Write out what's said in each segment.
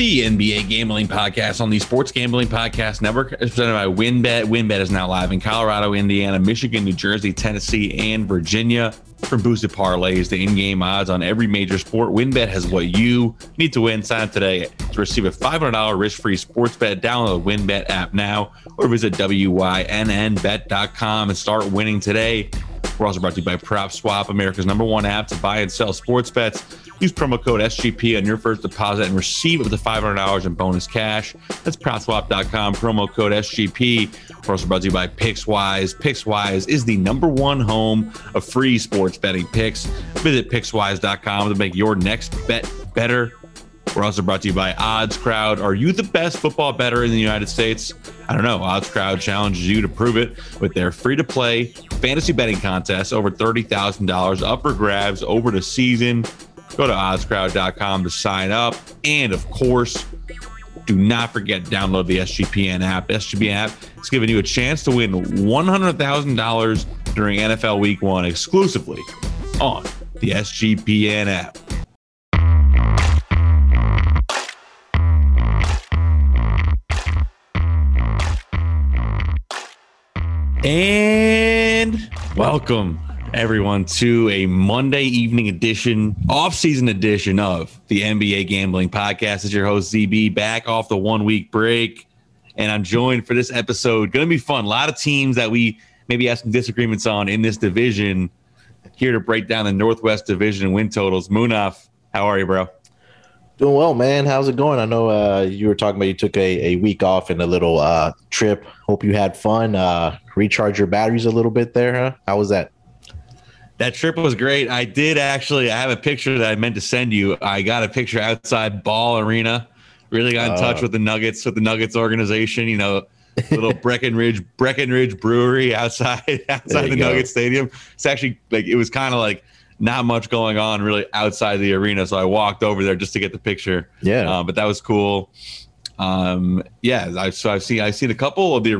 The NBA Gambling Podcast on the Sports Gambling Podcast Network is presented by WynnBET. WynnBET is now live in Colorado, Indiana, Michigan, New Jersey, Tennessee, and Virginia. From boosted parlays to in-game odds on every major sport, WynnBET has what you need to win. Sign up today to receive a $500 risk-free sports bet. Download the WynnBET app now or visit wynnbet.com and start winning today. We're also brought to you by PropSwap, America's number one app to buy and sell sports bets. Use promo code SGP on your first deposit and receive up to $500 in bonus cash. That's PropSwap.com, promo code SGP. We're also brought to you by PicksWise. PicksWise is the number one home of free sports betting picks. Visit PicksWise.com to make your next bet better. We're also brought to you by Odds Crowd. Are you the best football bettor in the United States? I don't know. Odds Crowd challenges you to prove it with their free to play fantasy betting contest. Over $30,000 up for grabs over the season. Go to oddscrowd.com to sign up. And of course, do not forget download the SGPN app. SGPN app is giving you a chance to win $100,000 during NFL Week One exclusively on the SGPN app. And welcome everyone to a Monday evening edition, off-season edition of the NBA Gambling Podcast. Is your host ZB back off the one week break, and I'm joined for this episode. Going to be fun. A lot of teams that we maybe have some disagreements on in this division. Here to break down the Northwest Division win totals. Munaf, how are you, bro? Doing well, man. How's it going? I know uh, you were talking about you took a, a week off and a little uh, trip. Hope you had fun. Uh, recharge your batteries a little bit there, huh? How was that? That trip was great. I did actually. I have a picture that I meant to send you. I got a picture outside Ball Arena. Really got in touch Oh. with the Nuggets, with the Nuggets organization. You know, little Breckenridge Breckenridge Brewery outside outside the go. Nugget Stadium. It's actually like it was kind of like not much going on really outside the arena. So I walked over there just to get the picture. Yeah. Uh, but that was cool. Um, yeah, I, so I've seen I've seen a couple of the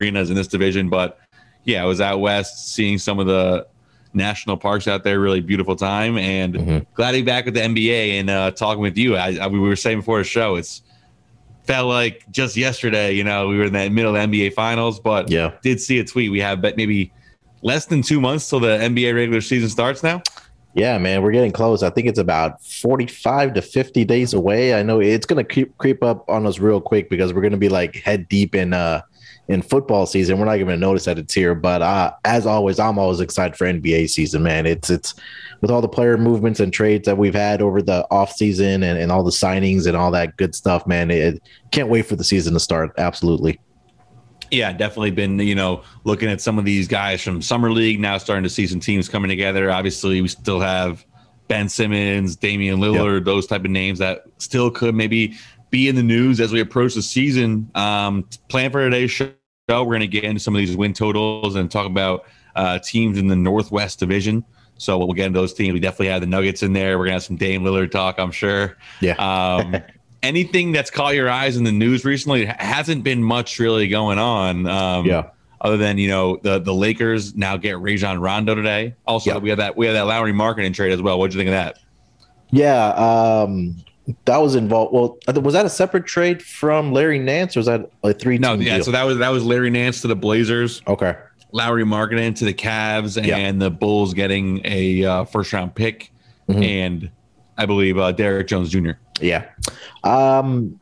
arenas in this division, but yeah, I was out west seeing some of the national parks out there. Really beautiful time, and Mhm. glad to be back with the NBA and uh, talking with you. I, I we were saying before the show, it's felt like just yesterday. You know, we were in that middle of the NBA finals, but Yeah. did see a tweet. We have but maybe less than two months till the NBA regular season starts now. Yeah, man, we're getting close. I think it's about 45 to 50 days away. I know it's going to creep, creep up on us real quick because we're going to be like head deep in uh in football season. We're not even going to notice that it's here, but uh as always, I'm always excited for NBA season, man. It's it's with all the player movements and trades that we've had over the off season and, and all the signings and all that good stuff, man. It can't wait for the season to start. Absolutely. Yeah, definitely been, you know, looking at some of these guys from Summer League now starting to see some teams coming together. Obviously, we still have Ben Simmons, Damian Lillard, those type of names that still could maybe be in the news as we approach the season. Um, plan for today's show, we're going to get into some of these win totals and talk about uh, teams in the Northwest Division. So we'll get into those teams. We definitely have the Nuggets in there. We're going to have some Dame Lillard talk, I'm sure. Yeah. Um, anything that's caught your eyes in the news recently? Hasn't been much really going on. Um, Yeah. Other than you know the the Lakers now get Rajon Rondo today. Also, Yeah. we have that we have that Lauri Markkanen trade as well. What do you think of that? Yeah, um, that was involved. Well, was that a separate trade from Larry Nance, or was that a three? No, yeah. So that was that was Larry Nance to the Blazers, okay, Lauri Markkanen to the Cavs, and Yeah. the Bulls getting a uh, first round pick, Mhm. and I believe uh, Derrick Jones Jr. yeah, um,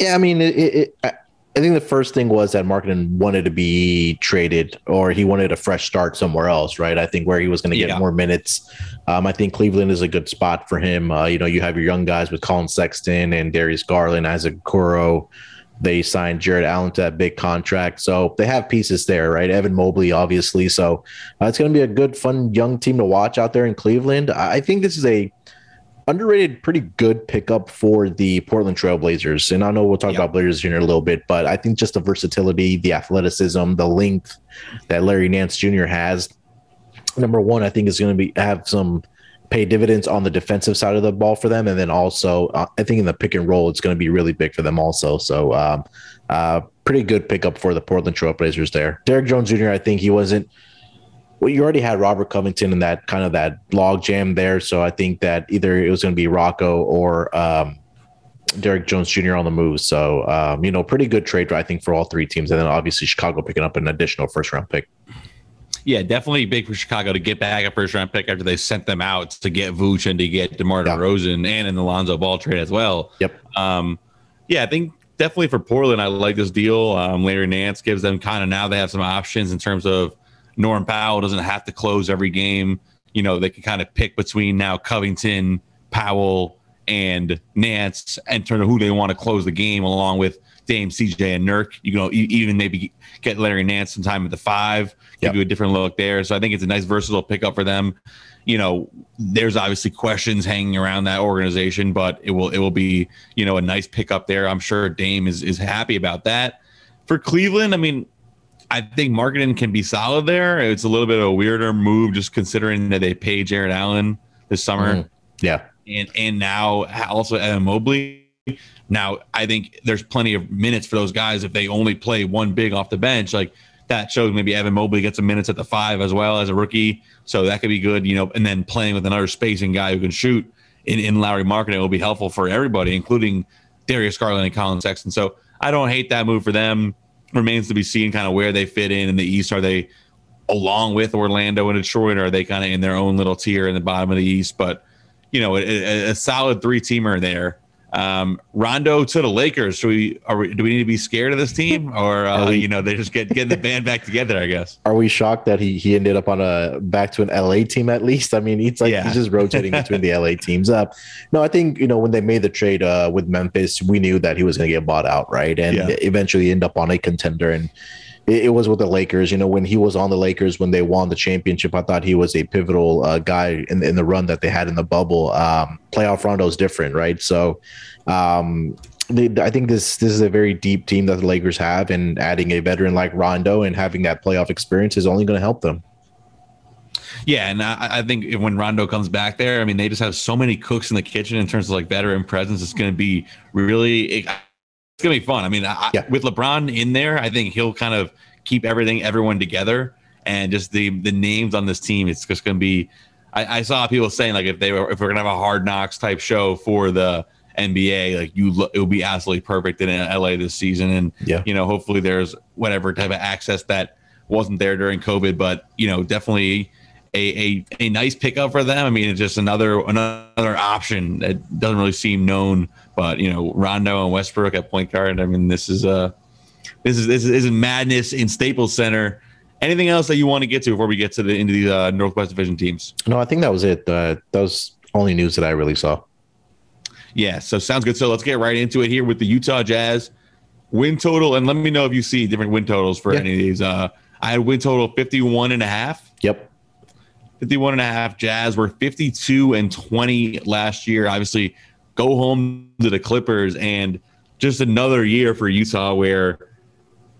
yeah. I mean, it, it, it, I, think the first thing was that Markkanen wanted to be traded, or he wanted a fresh start somewhere else, right? I think where he was going to get Yeah. more minutes. Um, I think Cleveland is a good spot for him. Uh, you know, you have your young guys with Collin Sexton and Darius Garland, Isaac Okoro. They signed Jarrett Allen to that big contract. So they have pieces there, right? Evan Mobley, obviously. So uh, it's going to be a good, fun, young team to watch out there in Cleveland. I think this is a underrated, pretty good pickup for the Portland Trailblazers. And I know we'll talk Yeah. about Blazers here in a little bit, but I think just the versatility, the athleticism, the length that Larry Nance Jr. has. Number one, I think is going to be have some pay dividends on the defensive side of the ball for them, and then also uh, I think in the pick and roll, it's going to be really big for them also. So, um, uh, pretty good pickup for the Portland Trailblazers there. Derrick Jones Jr. I think he wasn't well, you already had Robert Covington in that kind of that log jam there. So I think that either it was going to be Rocco or um, Derrick Jones Jr. on the move. So, um, you know, pretty good trade, I think, for all three teams. And then obviously Chicago picking up an additional first round pick. Yeah, definitely big for Chicago to get back a first round pick after they sent them out to get Vooch and to get DeMar yeah. DeRozan and in the Lonzo Ball trade as well. Yep. Um, yeah, I think definitely for Portland, I like this deal. Um, Larry Nance gives them kind of now they have some options in terms of Norm Powell doesn't have to close every game. You know, they can kind of pick between now Covington, Powell, and Nance and turn to who they want to close the game along with Dame, CJ, and Nurk. You know, even maybe get Larry Nance some time at the five, give yep. you a different look there. So I think it's a nice versatile pickup for them. You know, there's obviously questions hanging around that organization, but it will it will be you know a nice pickup there. I'm sure Dame is is happy about that. For Cleveland, I mean, I think Markkanen can be solid there. It's a little bit of a weirder move, just considering that they paid Jarrett Allen this summer. Mm, yeah, and and now also Evan Mobley. Now I think there's plenty of minutes for those guys if they only play one big off the bench. Like that shows maybe Evan Mobley gets some minutes at the five as well as a rookie, so that could be good. You know, and then playing with another spacing guy who can shoot in, in Lauri Markkanen will be helpful for everybody, including Darius Garland and Collin Sexton. So I don't hate that move for them remains to be seen kind of where they fit in in the East. Are they along with Orlando and Detroit, or are they kind of in their own little tier in the bottom of the East? But you know, a, a solid three teamer there. Um, Rondo to the Lakers. Should we, we, do we need to be scared of this team, or uh, we, you know they just get getting the band back together? I guess. Are we shocked that he he ended up on a back to an LA team at least? I mean, it's like yeah. he's just rotating between the LA teams. Up. No, I think you know when they made the trade uh, with Memphis, we knew that he was going to get bought out, right, and yeah. eventually end up on a contender and it, it, was with the Lakers. You know, when he was on the Lakers when they won the championship, I thought he was a pivotal uh, guy in, in the run that they had in the bubble. Um, playoff Rondo is different, right? So, um, I think this this is a very deep team that the Lakers have, and adding a veteran like Rondo and having that playoff experience is only going to help them. Yeah, and I, I, think when Rondo comes back there, I mean, they just have so many cooks in the kitchen in terms of like veteran presence. It's going to be really gonna be fun. I mean, I, yeah. with LeBron in there, I think he'll kind of keep everything, everyone together, and just the the names on this team. It's just gonna be. I, I saw people saying like if they were if we're gonna have a hard knocks type show for the NBA, like you, it would be absolutely perfect in LA this season. And yeah, you know, hopefully there's whatever type of access that wasn't there during COVID, but you know, definitely a, a, a nice pickup for them. I mean, it's just another another option that doesn't really seem known. But you know, Rondo and Westbrook at point guard. I mean, this is a uh, this is this is, madness in Staples Center. Anything else that you want to get to before we get to the into the uh, Northwest Division teams? No, I think that was it. Uh, that was only news that I really saw. Yeah, so sounds good. So let's get right into it here with the Utah Jazz win total, and let me know if you see different win totals for yeah. any of these. Uh, I had win total 51 and a half. Yep. 51 and a half. Jazz were 52 and 20 last year. Obviously, go home to the Clippers and just another year for Utah where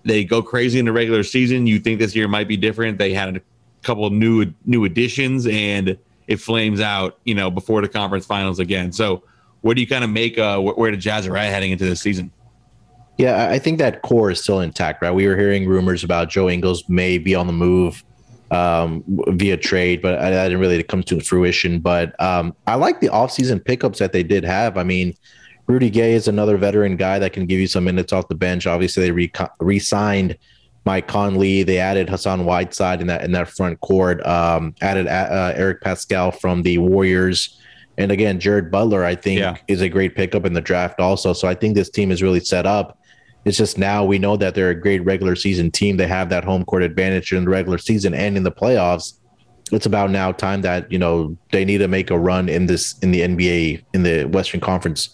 they go crazy in the regular season. You think this year might be different. They had a couple new new additions and it flames out, you know, before the conference finals again. So, what do you kind of make uh, where the Jazz are at heading into this season? Yeah, I think that core is still intact, right? We were hearing rumors about Joe Ingles may be on the move um, via trade, but I, I, didn't really come to fruition. But um, I like the offseason pickups that they did have. I mean, Rudy Gay is another veteran guy that can give you some minutes off the bench. Obviously, they re- signed Mike Conley. They added Hassan Whiteside in that in that front court. Um, added uh, Eric Paschall from the Warriors. And again, Jared Butler, I think, yeah. is a great pickup in the draft also. So I think this team is really set up it's just now we know that they're a great regular season team. They have that home court advantage in the regular season and in the playoffs. It's about now time that, you know, they need to make a run in this in the NBA in the Western Conference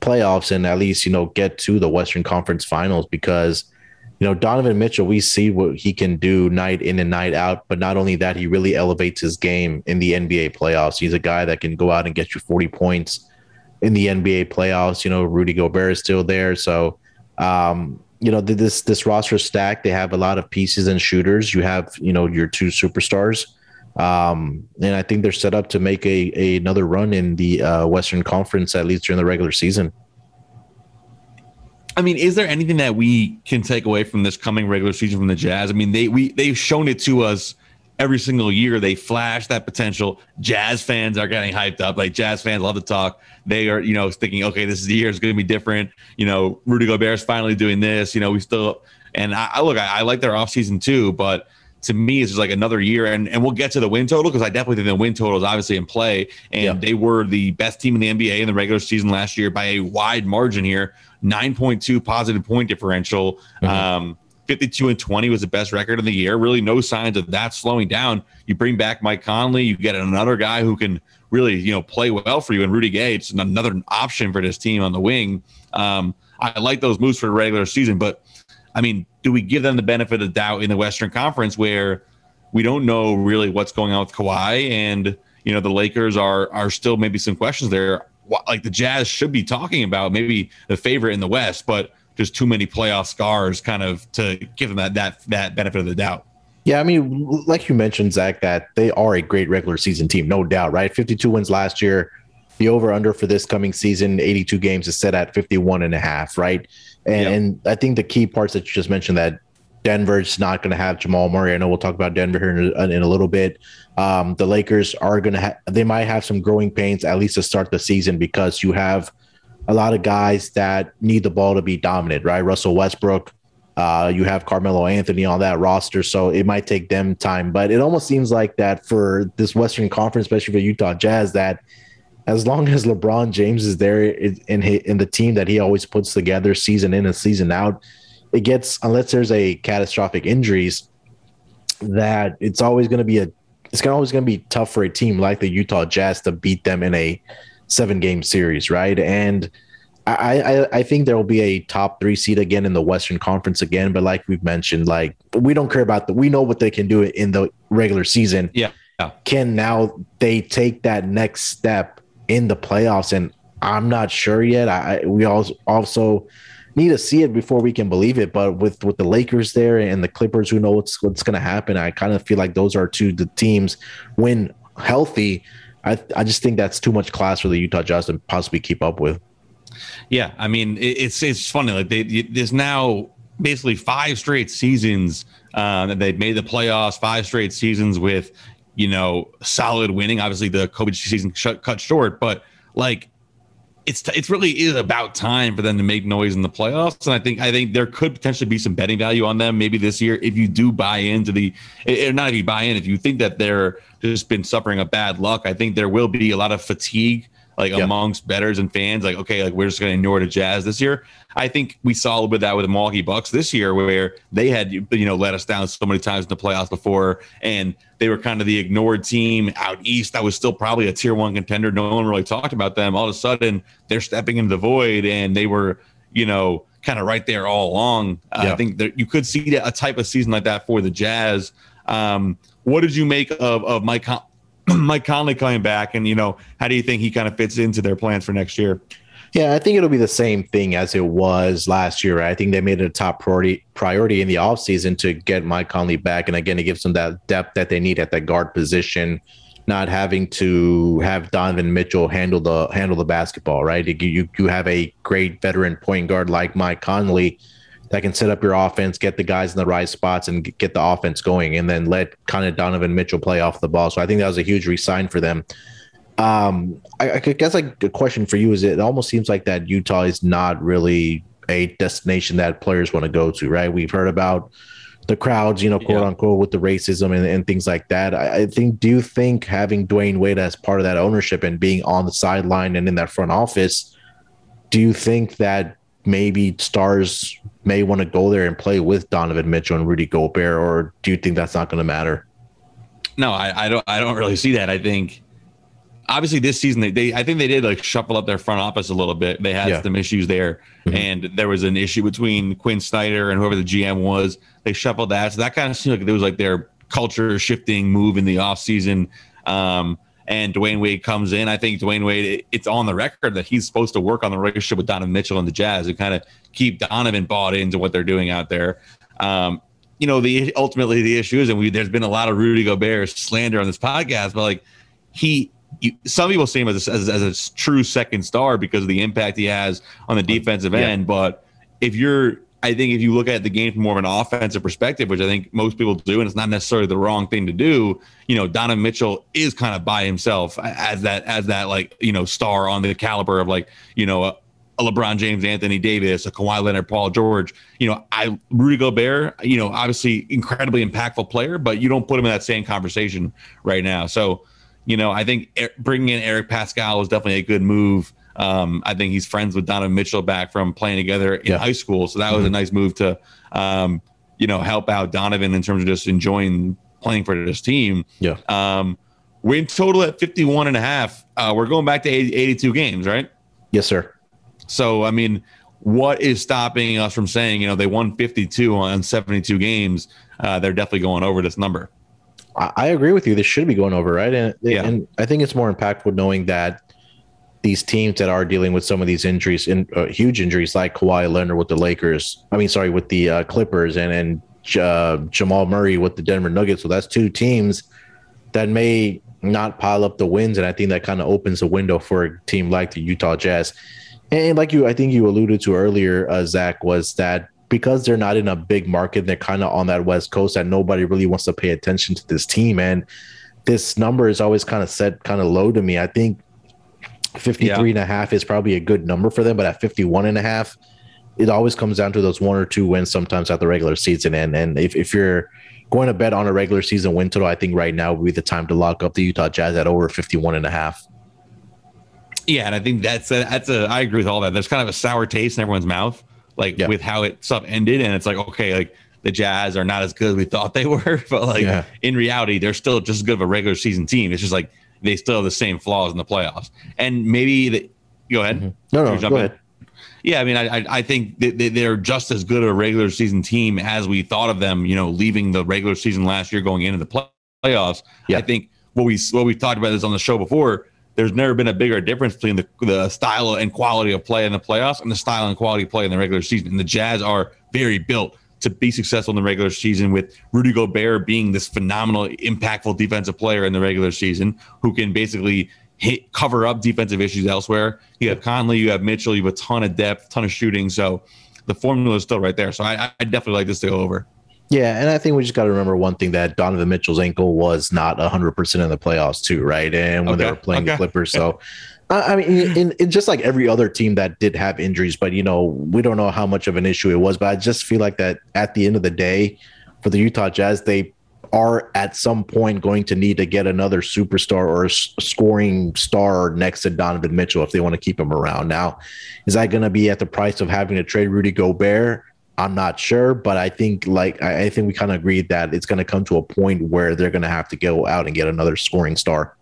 playoffs and at least, you know, get to the Western Conference finals because you know, Donovan Mitchell, we see what he can do night in and night out. But not only that, he really elevates his game in the NBA playoffs. He's a guy that can go out and get you 40 points in the NBA playoffs. You know, Rudy Gobert is still there. So um, you know, this this roster stack, they have a lot of pieces and shooters. You have, you know, your two superstars. Um, and I think they're set up to make a, a another run in the uh, Western Conference at least during the regular season. I mean, is there anything that we can take away from this coming regular season from the Jazz? I mean, they we they've shown it to us every single year they flash that potential. Jazz fans are getting hyped up. Like Jazz fans love to talk. They are, you know, thinking, okay, this is the year. It's going to be different. You know, Rudy Gobert's finally doing this. You know, we still and I, I look, I, I like their offseason too, but to me, it's just like another year. And, and we'll get to the win total because I definitely think the win total is obviously in play. And yeah. they were the best team in the NBA in the regular season last year by a wide margin here 9.2 positive point differential. Mm-hmm. Um, 52 and 20 was the best record in the year. Really, no signs of that slowing down. You bring back Mike Conley, you get another guy who can really, you know, play well for you. And Rudy Gay, it's another option for this team on the wing. Um, I like those moves for the regular season, but I mean, do we give them the benefit of doubt in the Western Conference where we don't know really what's going on with Kawhi and you know the Lakers are are still maybe some questions there. Like the Jazz should be talking about maybe the favorite in the West, but there's too many playoff scars kind of to give them that that that benefit of the doubt. Yeah, I mean, like you mentioned, Zach, that they are a great regular season team, no doubt, right? 52 wins last year. The over under for this coming season, 82 games, is set at 51 and a half, right? And, yep. and I think the key parts that you just mentioned that Denver's not going to have Jamal Murray. I know we'll talk about Denver here in a, in a little bit. Um, the Lakers are going to have, they might have some growing pains at least to start the season because you have a lot of guys that need the ball to be dominant, right? Russell Westbrook, uh, you have Carmelo Anthony on that roster, so it might take them time. But it almost seems like that for this Western Conference, especially for Utah Jazz, that as long as LeBron James is there in in the team that he always puts together season in and season out, it gets unless there's a catastrophic injuries that it's always going to be a it's always going to be tough for a team like the Utah Jazz to beat them in a seven game series, right? And I, I, I think there will be a top three seed again in the Western Conference again, but like we've mentioned, like we don't care about the we know what they can do in the regular season. Yeah. yeah. Can now they take that next step in the playoffs, and I'm not sure yet. I we also also need to see it before we can believe it. But with with the Lakers there and the Clippers, who know what's what's going to happen? I kind of feel like those are two the teams when healthy. I I just think that's too much class for the Utah Jazz to possibly keep up with. Yeah, I mean it's it's funny like they, there's now basically five straight seasons uh, that they've made the playoffs, five straight seasons with you know, solid winning. Obviously, the COVID season cut short, but like it's it's really is about time for them to make noise in the playoffs. And I think I think there could potentially be some betting value on them maybe this year if you do buy into the or not if you buy in if you think that they're just been suffering a bad luck. I think there will be a lot of fatigue like yep. amongst betters and fans, like, okay, like we're just going to ignore the Jazz this year. I think we saw a little bit of that with the Milwaukee Bucks this year, where they had, you know, let us down so many times in the playoffs before, and they were kind of the ignored team out east that was still probably a tier one contender. No one really talked about them. All of a sudden, they're stepping into the void, and they were, you know, kind of right there all along. Uh, I think that you could see a type of season like that for the Jazz. Um, what did you make of of Mike Mike Conley coming back, and you know, how do you think he kind of fits into their plans for next year? Yeah, I think it'll be the same thing as it was last year. Right? I think they made it a top priority priority in the offseason to get Mike Conley back. And again, it gives them that depth that they need at that guard position, not having to have Donovan Mitchell handle the handle the basketball, right? You you have a great veteran point guard like Mike Conley that can set up your offense, get the guys in the right spots, and get the offense going, and then let kind of Donovan Mitchell play off the ball. So I think that was a huge resign for them. Um, I, I guess like a question for you is it almost seems like that Utah is not really a destination that players want to go to, right? We've heard about the crowds, you know, quote yeah. unquote, with the racism and, and things like that. I, I, think, do you think having Dwyane Wade as part of that ownership and being on the sideline and in that front office, do you think that maybe stars may want to go there and play with Donovan Mitchell and Rudy Gobert, or do you think that's not going to matter? No, I, I, don't. I don't really see that. I think obviously this season they, they I think they did like shuffle up their front office a little bit. They had yeah. some issues there, mm-hmm. and there was an issue between Quin Snyder and whoever the GM was. They shuffled that, so that kind of seemed like it was like their culture shifting move in the offseason. Um, and Dwyane Wade comes in. I think Dwyane Wade, it's on the record that he's supposed to work on the relationship with Donovan Mitchell and the Jazz and kind of keep Donovan bought into what they're doing out there. Um, you know, the ultimately the issue is, and we there's been a lot of Rudy Gobert slander on this podcast, but like he, you, some people see him as a, as, as, a true second star because of the impact he has on the defensive yeah. end. But if you're I think if you look at the game from more of an offensive perspective, which I think most people do, and it's not necessarily the wrong thing to do, you know, Donovan Mitchell is kind of by himself as that as that like you know star on the caliber of like you know a, a LeBron James, Anthony Davis, a Kawhi Leonard, Paul George. You know, I Rudy Gobert. You know, obviously incredibly impactful player, but you don't put him in that same conversation right now. So, you know, I think eh, bringing in Eric Paschall was definitely a good move. Um, I think he's friends with Donovan Mitchell back from playing together in yeah. high school. So that was mm-hmm. a nice move to, um, you know, help out Donovan in terms of just enjoying playing for this team. Yeah. Um, win total at 51 and a half. Uh, we're going back to 80, 82 games, right? Yes, sir. So, I mean, what is stopping us from saying, you know, they won 52 on 72 games? Uh, they're definitely going over this number. I, agree with you. This should be going over, right? And, yeah. and I think it's more impactful knowing that these teams that are dealing with some of these injuries, in uh, huge injuries like Kawhi Leonard with the Lakers. I mean, sorry, with the uh, Clippers, and and uh, Jamal Murray with the Denver Nuggets. So that's two teams that may not pile up the wins, and I think that kind of opens a window for a team like the Utah Jazz. And like you, I think you alluded to earlier, uh, Zach, was that because they're not in a big market, they're kind of on that West Coast, and nobody really wants to pay attention to this team. And this number is always kind of set kind of low to me. I think 53 yeah. and a half is probably a good number for them, but at 51 and a half, it always comes down to those one or two wins sometimes at the regular season. And and if, if you're going to bet on a regular season win total, I think right now would be the time to lock up the Utah Jazz at over 51 and a half. Yeah, and I think that's a, that's a I agree with all that. There's kind of a sour taste in everyone's mouth, like yeah. with how it stuff ended, and it's like okay, like the Jazz are not as good as we thought they were, but like yeah. in reality, they're still just as good of a regular season team. It's just like they still have the same flaws in the playoffs. And maybe the, go ahead. Mm-hmm. No, no, go in. ahead. Yeah, I mean, I I think they're just as good a regular season team as we thought of them. You know, leaving the regular season last year, going into the playoffs. Yeah. I think what we what we talked about this on the show before. There's never been a bigger difference between the the style and quality of play in the playoffs and the style and quality of play in the regular season. And the Jazz are very built to be successful in the regular season with Rudy Gobert being this phenomenal, impactful defensive player in the regular season who can basically hit cover up defensive issues elsewhere. You have Conley, you have Mitchell, you have a ton of depth, ton of shooting. So the formula is still right there. So I, I definitely like this to go over. Yeah, and I think we just got to remember one thing that Donovan Mitchell's ankle was not 100% in the playoffs too, right? And when okay. they were playing okay. the Clippers. So I mean, in, in, just like every other team that did have injuries, but you know, we don't know how much of an issue it was. But I just feel like that at the end of the day, for the Utah Jazz, they are at some point going to need to get another superstar or a scoring star next to Donovan Mitchell if they want to keep him around. Now, is that going to be at the price of having to trade Rudy Gobert? I'm not sure, but I think like I think we kind of agreed that it's going to come to a point where they're going to have to go out and get another scoring star.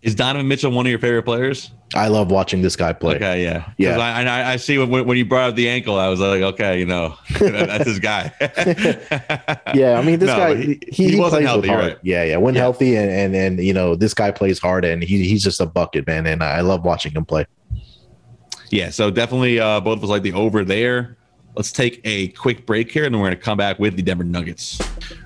Is Donovan Mitchell one of your favorite players? I love watching this guy play. Okay, yeah, yeah. I, I, I see when, when you brought up the ankle, I was like, okay, you know, that's his guy. yeah, I mean, this no, guy he, he, he wasn't healthy, right? Yeah, yeah. When yeah. healthy, and, and and you know, this guy plays hard, and he, he's just a bucket, man. And I love watching him play. Yeah, so definitely, uh, both of us like the over there. Let's take a quick break here, and then we're going to come back with the Denver Nuggets.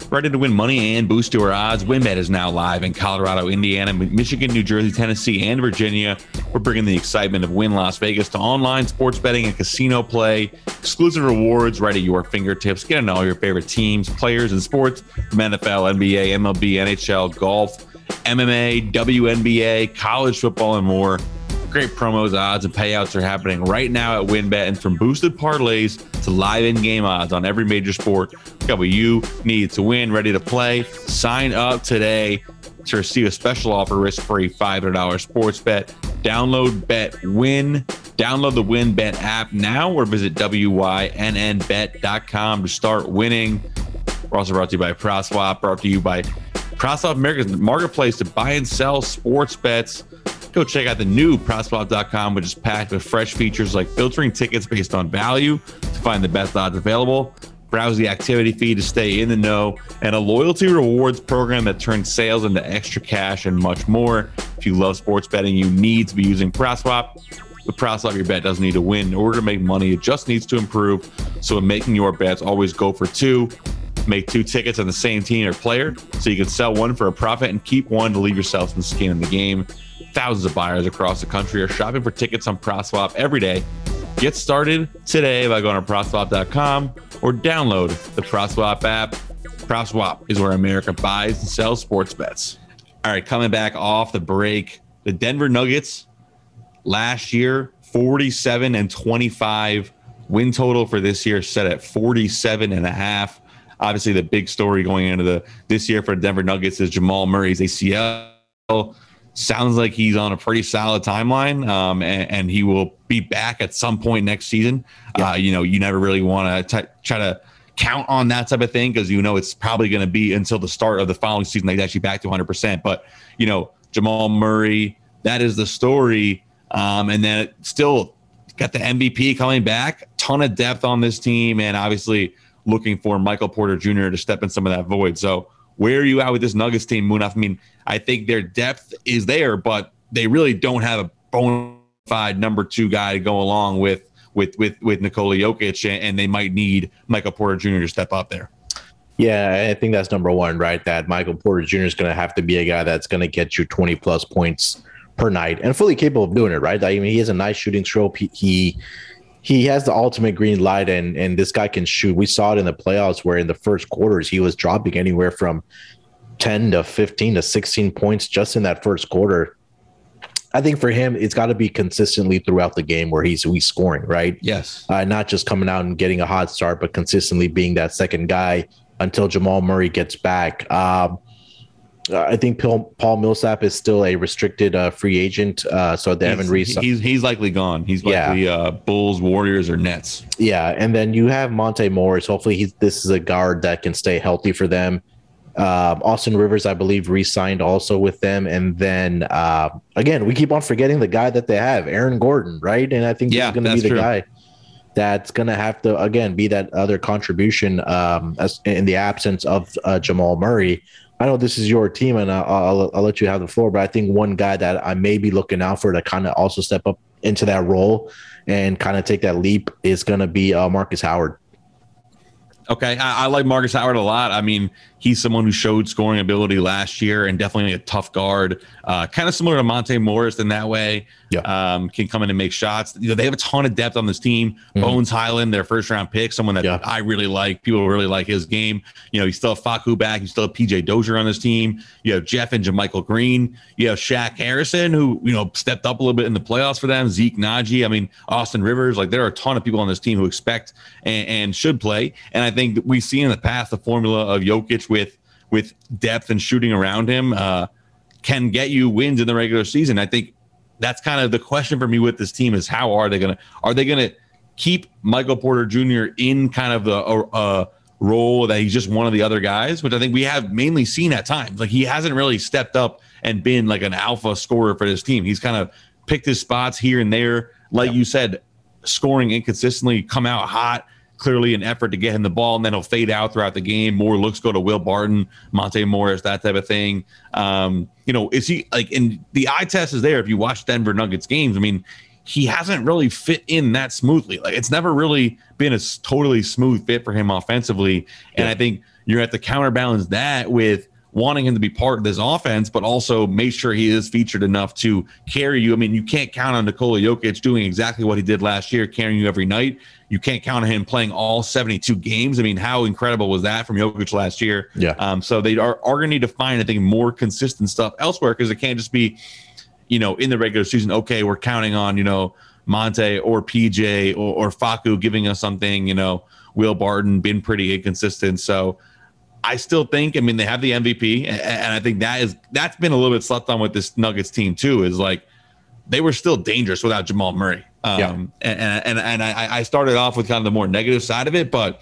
Ready to win money and boost your odds? WynnBET is now live in Colorado, Indiana, Michigan, New Jersey, Tennessee, and Virginia. We're bringing the excitement of Wynn Las Vegas to online sports betting and casino play. Exclusive rewards right at your fingertips. Get know all your favorite teams, players, and sports from NFL, NBA, MLB, NHL, golf, MMA, WNBA, college football, and more. Great promos, odds, and payouts are happening right now at WynnBET. And from boosted parlays to live in game odds on every major sport, got what you need to win, ready to play. Sign up today to receive a special offer risk free $500 sports bet. Download Bet Win. Download the WynnBET app now or visit WYNNBet.com to start winning. We're also brought to you by PropSwap, brought to you by PropSwap America's marketplace to buy and sell sports bets. Go check out the new PropSwap.com, which is packed with fresh features like filtering tickets based on value to find the best odds available, browse the activity feed to stay in the know, and a loyalty rewards program that turns sales into extra cash and much more. If you love sports betting, you need to be using PropSwap. With PropSwap, your bet doesn't need to win in order to make money. It just needs to improve. So, in making your bets, always go for two. Make two tickets on the same team or player so you can sell one for a profit and keep one to leave yourself some skin in the game. Thousands of buyers across the country are shopping for tickets on PropSwap every day. Get started today by going to PropSwap.com or download the PropSwap app. PropSwap is where America buys and sells sports bets. All right, coming back off the break, the Denver Nuggets last year 47 and 25 win total for this year set at 47 and a half. Obviously, the big story going into the this year for Denver Nuggets is Jamal Murray's ACL. Sounds like he's on a pretty solid timeline, um, and, and, he will be back at some point next season. Yeah. Uh, you know, you never really want to try to count on that type of thing because you know it's probably going to be until the start of the following season that he's actually back to 100%. But you know, Jamal Murray, that is the story. Um, and then it still got the MVP coming back, ton of depth on this team, and obviously looking for Michael Porter Jr. to step in some of that void. So where are you at with this Nuggets team, Munaf? I mean, I think their depth is there, but they really don't have a bona fide number two guy to go along with with with with Nikola Jokic, and they might need Michael Porter Jr. to step up there. Yeah, I think that's number one, right? That Michael Porter Jr. is going to have to be a guy that's going to get you 20 plus points per night and fully capable of doing it, right? I mean, he has a nice shooting stroke. He, he he has the ultimate green light and and this guy can shoot. We saw it in the playoffs where in the first quarters he was dropping anywhere from 10 to 15 to 16 points just in that first quarter. I think for him, it's got to be consistently throughout the game where he's he's scoring, right? Yes. Uh, not just coming out and getting a hot start, but consistently being that second guy until Jamal Murray gets back. Um, I think Paul Millsap is still a restricted uh, free agent, uh, so they he's, haven't He's he's likely gone. He's likely yeah. Uh, Bulls, Warriors, or Nets. Yeah, and then you have Monte Morris. Hopefully, he's this is a guard that can stay healthy for them. Um, Austin Rivers, I believe, re-signed also with them, and then uh, again, we keep on forgetting the guy that they have, Aaron Gordon, right? And I think yeah, he's going to be the true. guy that's going to have to again be that other contribution um, as in the absence of uh, Jamal Murray. I know this is your team, and I'll, I'll, I'll, let you have the floor. But I think one guy that I may be looking out for to kind of also step up into that role and kind of take that leap is going to be uh, Markus Howard. Okay, I, I, like Markus Howard a lot. I mean, he's someone who showed scoring ability last year and definitely a tough guard. Uh, kind of similar to Monte Morris in that way. Yeah. Um, can come in and make shots. You know, they have a ton of depth on this team. Mm-hmm. Bones Hyland, their first round pick, someone that yeah. I really like. People really like his game. You know, you still have Facu back. You still have PJ Dozier on this team. You have Jeff and JaMychal Green. You have Shaq Harrison, who, you know, stepped up a little bit in the playoffs for them. Zeke Nnaji. I mean, Austin Rivers. Like, there are a ton of people on this team who expect and, and should play. And I think we've seen in the past the formula of Jokic with with depth and shooting around him uh, can get you wins in the regular season. I think that's kind of the question for me with this team is how are they going to are they to keep Michael Porter Jr. in kind of the uh, role that he's just one of the other guys, which I think we have mainly seen at times. Like he hasn't really stepped up and been like an alpha scorer for this team. He's kind of picked his spots here and there, like yep. you said, scoring inconsistently, come out hot clearly an effort to get him the ball, and then he'll fade out throughout the game. More looks go to Will Barton, Monte Morris, that type of thing. Um, you know, is he like? And the eye test is there. If you watch Denver Nuggets games, I mean, he hasn't really fit in that smoothly. Like it's never really been a totally smooth fit for him offensively. And yeah. I think you're at the counterbalance that with wanting him to be part of this offense, but also make sure he is featured enough to carry you. I mean, you can't count on Nikola Jokic doing exactly what he did last year, carrying you every night. You can't count on him playing all 72 games. I mean, how incredible was that from Jokic last year? Yeah. Um, so they are, are going to need to find, I think, more consistent stuff elsewhere because it can't just be, you know, in the regular season, okay, we're counting on, you know, Monte or PJ or, or Facu giving us something, you know, Will Barton been pretty inconsistent. So, I still think, I mean, they have the MVP, and I think that is that's been a little bit slept on with this Nuggets team too. Is like they were still dangerous without Jamal Murray. Um, yeah. and, and and I, I started off with kind of the more negative side of it, but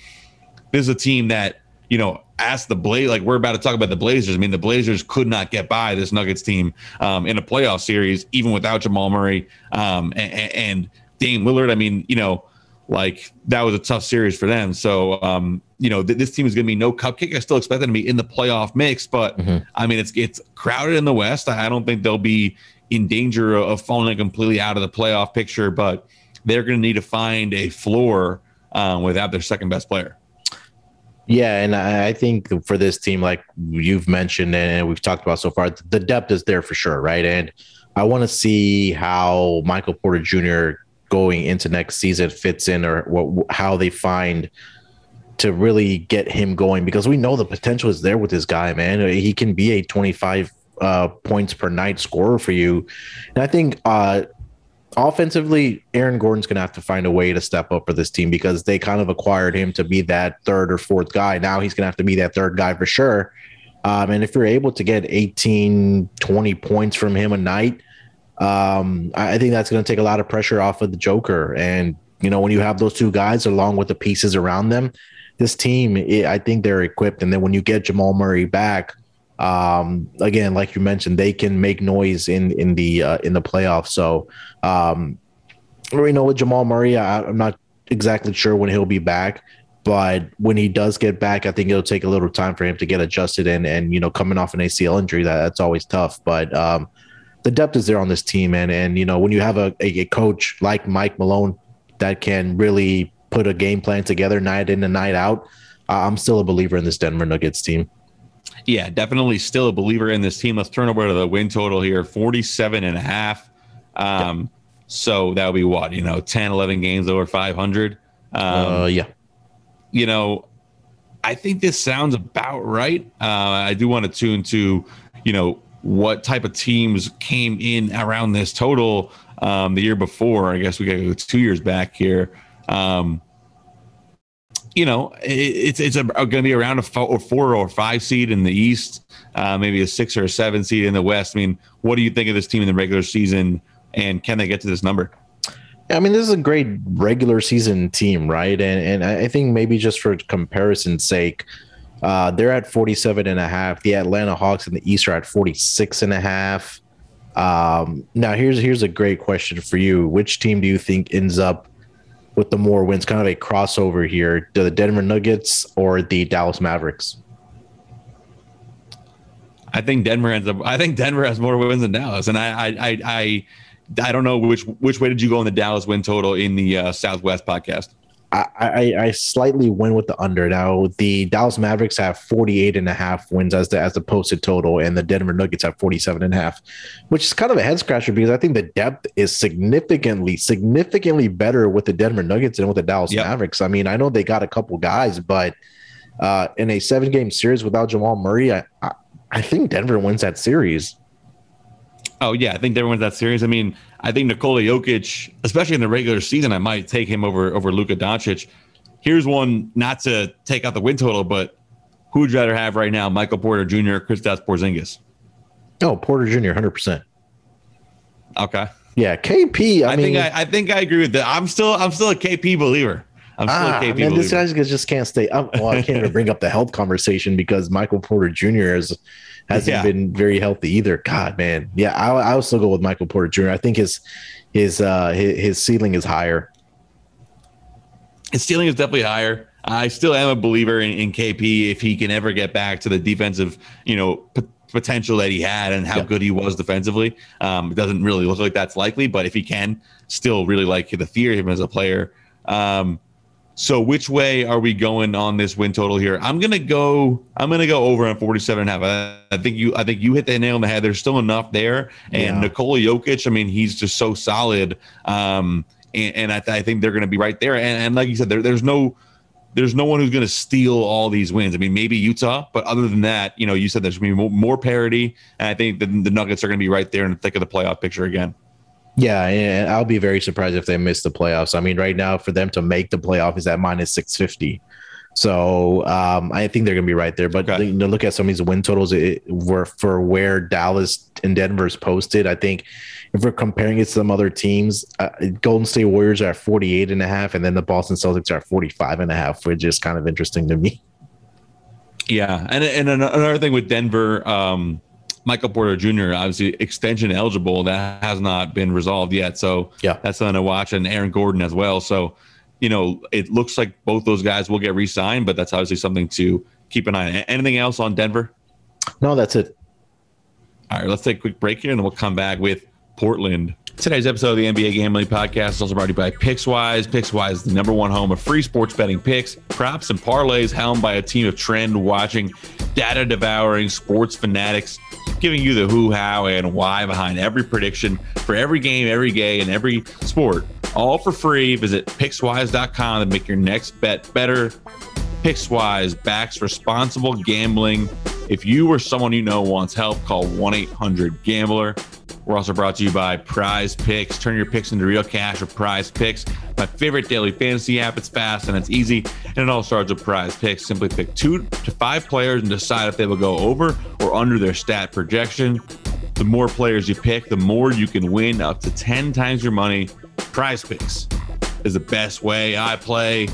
this is a team that you know ask the Blaze like we're about to talk about the Blazers. I mean, the Blazers could not get by this Nuggets team um, in a playoff series even without Jamal Murray um, and, and Dame Lillard. I mean, you know like that was a tough series for them. So, um, you know, th- this team is going to be no cupcake. I still expect them to be in the playoff mix, but mm-hmm. I mean, it's it's crowded in the West. I don't think they'll be in danger of falling completely out of the playoff picture, but they're going to need to find a floor um, without their second best player. Yeah, and I think for this team, like you've mentioned and we've talked about so far, the depth is there for sure, right? And I want to see how Michael Porter Jr going into next season fits in or what how they find to really get him going because we know the potential is there with this guy, man. He can be a 25 uh, points per night scorer for you. And I think uh, offensively, Aaron Gordon's going to have to find a way to step up for this team because they kind of acquired him to be that third or fourth guy. Now he's going to have to be that third guy for sure. Um, and if you're able to get 18, 20 points from him a night, um, I think that's going to take a lot of pressure off of the Joker. And, you know, when you have those two guys along with the pieces around them, this team, it, I think they're equipped. And then when you get Jamal Murray back, um, again, like you mentioned, they can make noise in in the uh, in the playoffs. So, um, we know with Jamal Murray, I, I'm not exactly sure when he'll be back, but when he does get back, I think it'll take a little time for him to get adjusted. And and you know, coming off an ACL injury, that that's always tough. But um, the depth is there on this team, and and you know, when you have a, a coach like Mike Malone that can really put a game plan together night in and night out, I'm still a believer in this Denver Nuggets team. Yeah, definitely still a believer in this team. Let's turn over to the win total here 47 and a half. Um, so that would be what, you know, 10, 11 games over 500. Um, uh, yeah. You know, I think this sounds about right. Uh, I do want to tune to, you know, what type of teams came in around this total um, the year before. I guess we got two years back here. Um, you know, it, it's it's going to be around a four, or four or five seed in the East, uh, maybe a six or a seven seed in the West. I mean, what do you think of this team in the regular season, and can they get to this number? I mean, this is a great regular season team, right? And and I think maybe just for comparison's sake, uh, they're at 47 and a half. The Atlanta Hawks in the East are at 46 and a half. Um, now here's here's a great question for you. Which team do you think ends up with the more wins, kind of a crossover here. Do the Denver Nuggets or the Dallas Mavericks? I think Denver ends up. I think Denver has more wins than Dallas, and I, I, I, I, I don't know which which way did you go in the Dallas win total in the uh, Southwest podcast. I, I, slightly win with the under. Now the Dallas Mavericks have 48 and a half wins as the as the posted total, and the Denver Nuggets have 47 and a half, which is kind of a head scratcher because I think the depth is significantly, significantly better with the Denver Nuggets than with the Dallas yep. Mavericks. I mean, I know they got a couple guys, but uh, in a seven game series without Jamal Murray, I, I, I think Denver wins that series. Oh yeah, I think everyone's that serious. I mean, I think Nikola Jokic, especially in the regular season, I might take him over over Luka Doncic. Here's one not to take out the win total, but who would you rather have right now, Michael Porter Jr. or Kristaps Porzingis? Oh, Porter Jr. hundred percent. Okay. Yeah, KP. I, I mean, think I, I, think I agree with that. I'm still I'm still a KP believer. I'm still ah, a KP man, believer. this guy just can't stay. up. well, I can't even bring up the health conversation because Michael Porter Jr. is hasn't yeah. been very healthy either. God, man, yeah, I I will still go with Michael Porter Jr. I think his his uh his, his ceiling is higher. His ceiling is definitely higher. I still am a believer in, in KP if he can ever get back to the defensive, you know, p- potential that he had and how yeah. good he was defensively. Um, it doesn't really look like that's likely, but if he can, still really like the theory of him as a player. Um, so which way are we going on this win total here? I'm gonna go. I'm gonna go over on 47 and a half. I, I think you. I think you hit the nail on the head. There's still enough there. And yeah. Nikola Jokic. I mean, he's just so solid. Um, and, and I, th- I, think they're gonna be right there. And, and like you said, there, there's no. There's no one who's going to steal all these wins. I mean, maybe Utah, but other than that, you know, you said there's going to be more, more parity, and I think the, the Nuggets are going to be right there in the thick of the playoff picture again. Yeah, and I'll be very surprised if they miss the playoffs. I mean, right now for them to make the playoff is at minus six fifty. So um, I think they're going to be right there. But okay. you know, look at some of these win totals it, were for where Dallas and Denver's posted. I think if we're comparing it to some other teams, uh, Golden State Warriors are at 48 and a half, and then the Boston Celtics are at 45 and a half, which is kind of interesting to me. Yeah, and and another thing with Denver, um, Michael Porter Jr. obviously extension eligible. That has not been resolved yet. So yeah, that's something to watch. And Aaron Gordon as well. So, you know, it looks like both those guys will get re-signed, but that's obviously something to keep an eye on. Anything else on Denver? No, that's it. All right, let's take a quick break here and then we'll come back with Portland. Today's episode of the NBA Gambling Podcast is also brought to you by PicksWise. PicksWise is the number one home of free sports betting picks, props, and parlays helmed by a team of trend watching, data devouring sports fanatics giving you the who, how, and why behind every prediction for every game, every day, and every sport all for free. Visit pickswise.com to make your next bet better. Pickswise backs responsible gambling. If you or someone you know wants help, call 1 800 Gambler. We're also brought to you by Prize Picks. Turn your picks into real cash with Prize Picks. My favorite daily fantasy app. It's fast and it's easy, and it all starts with Prize Picks. Simply pick two to five players and decide if they will go over or under their stat projection. The more players you pick, the more you can win up to 10 times your money. Prize Picks is the best way I play.